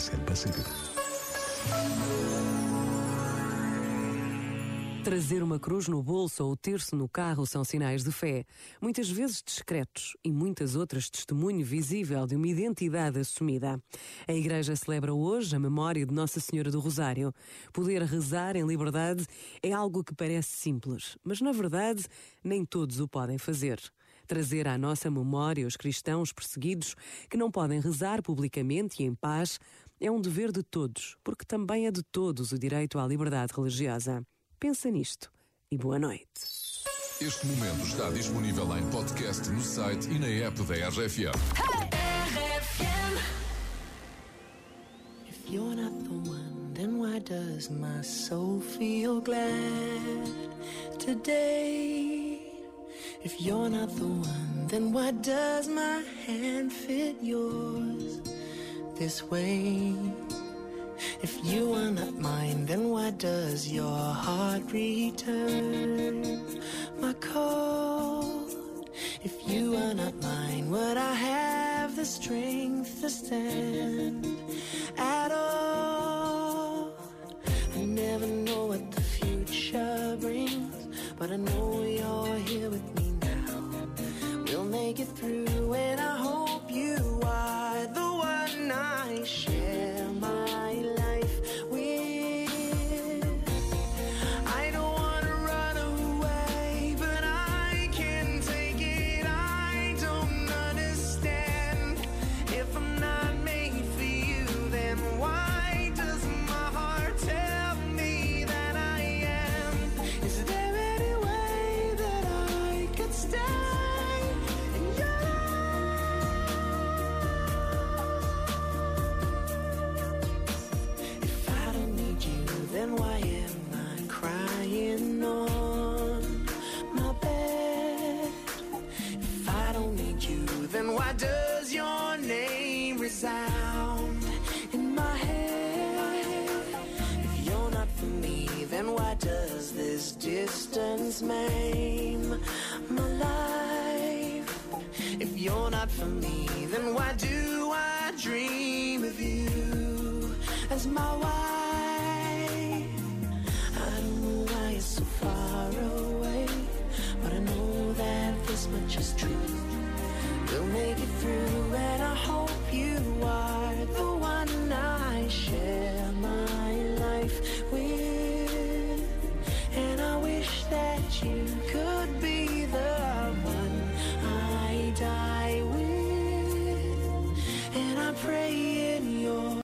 Ocean Pacific. Trazer uma cruz no bolso ou ter-se no carro são sinais de fé, muitas vezes discretos e muitas outras testemunho visível de uma identidade assumida. A Igreja celebra hoje a memória de Nossa Senhora do Rosário. Poder rezar em liberdade é algo que parece simples, mas na verdade nem todos o podem fazer. Trazer à nossa memória os cristãos perseguidos que não podem rezar publicamente e em paz é um dever de todos, porque também é de todos o direito à liberdade religiosa. Pensa nisto e boa noite. Este momento está disponível em podcast no site e na app da RFM. If you're not the one, then why does my soul feel glad today? If you're not the one, then why does my hand fit yours this way? If you are not mine, then why does your heart return my call? If you are not mine, would I have the strength to stand at all? I never know what the future brings, but I know you're here with me now. We'll make it through, and I Why does your name resound in my head? If you're not for me, then why does this distance maim my life? If you're not for me, then why do I dream of you as my wife? I don't know why you're so far away, but I know that this much is true.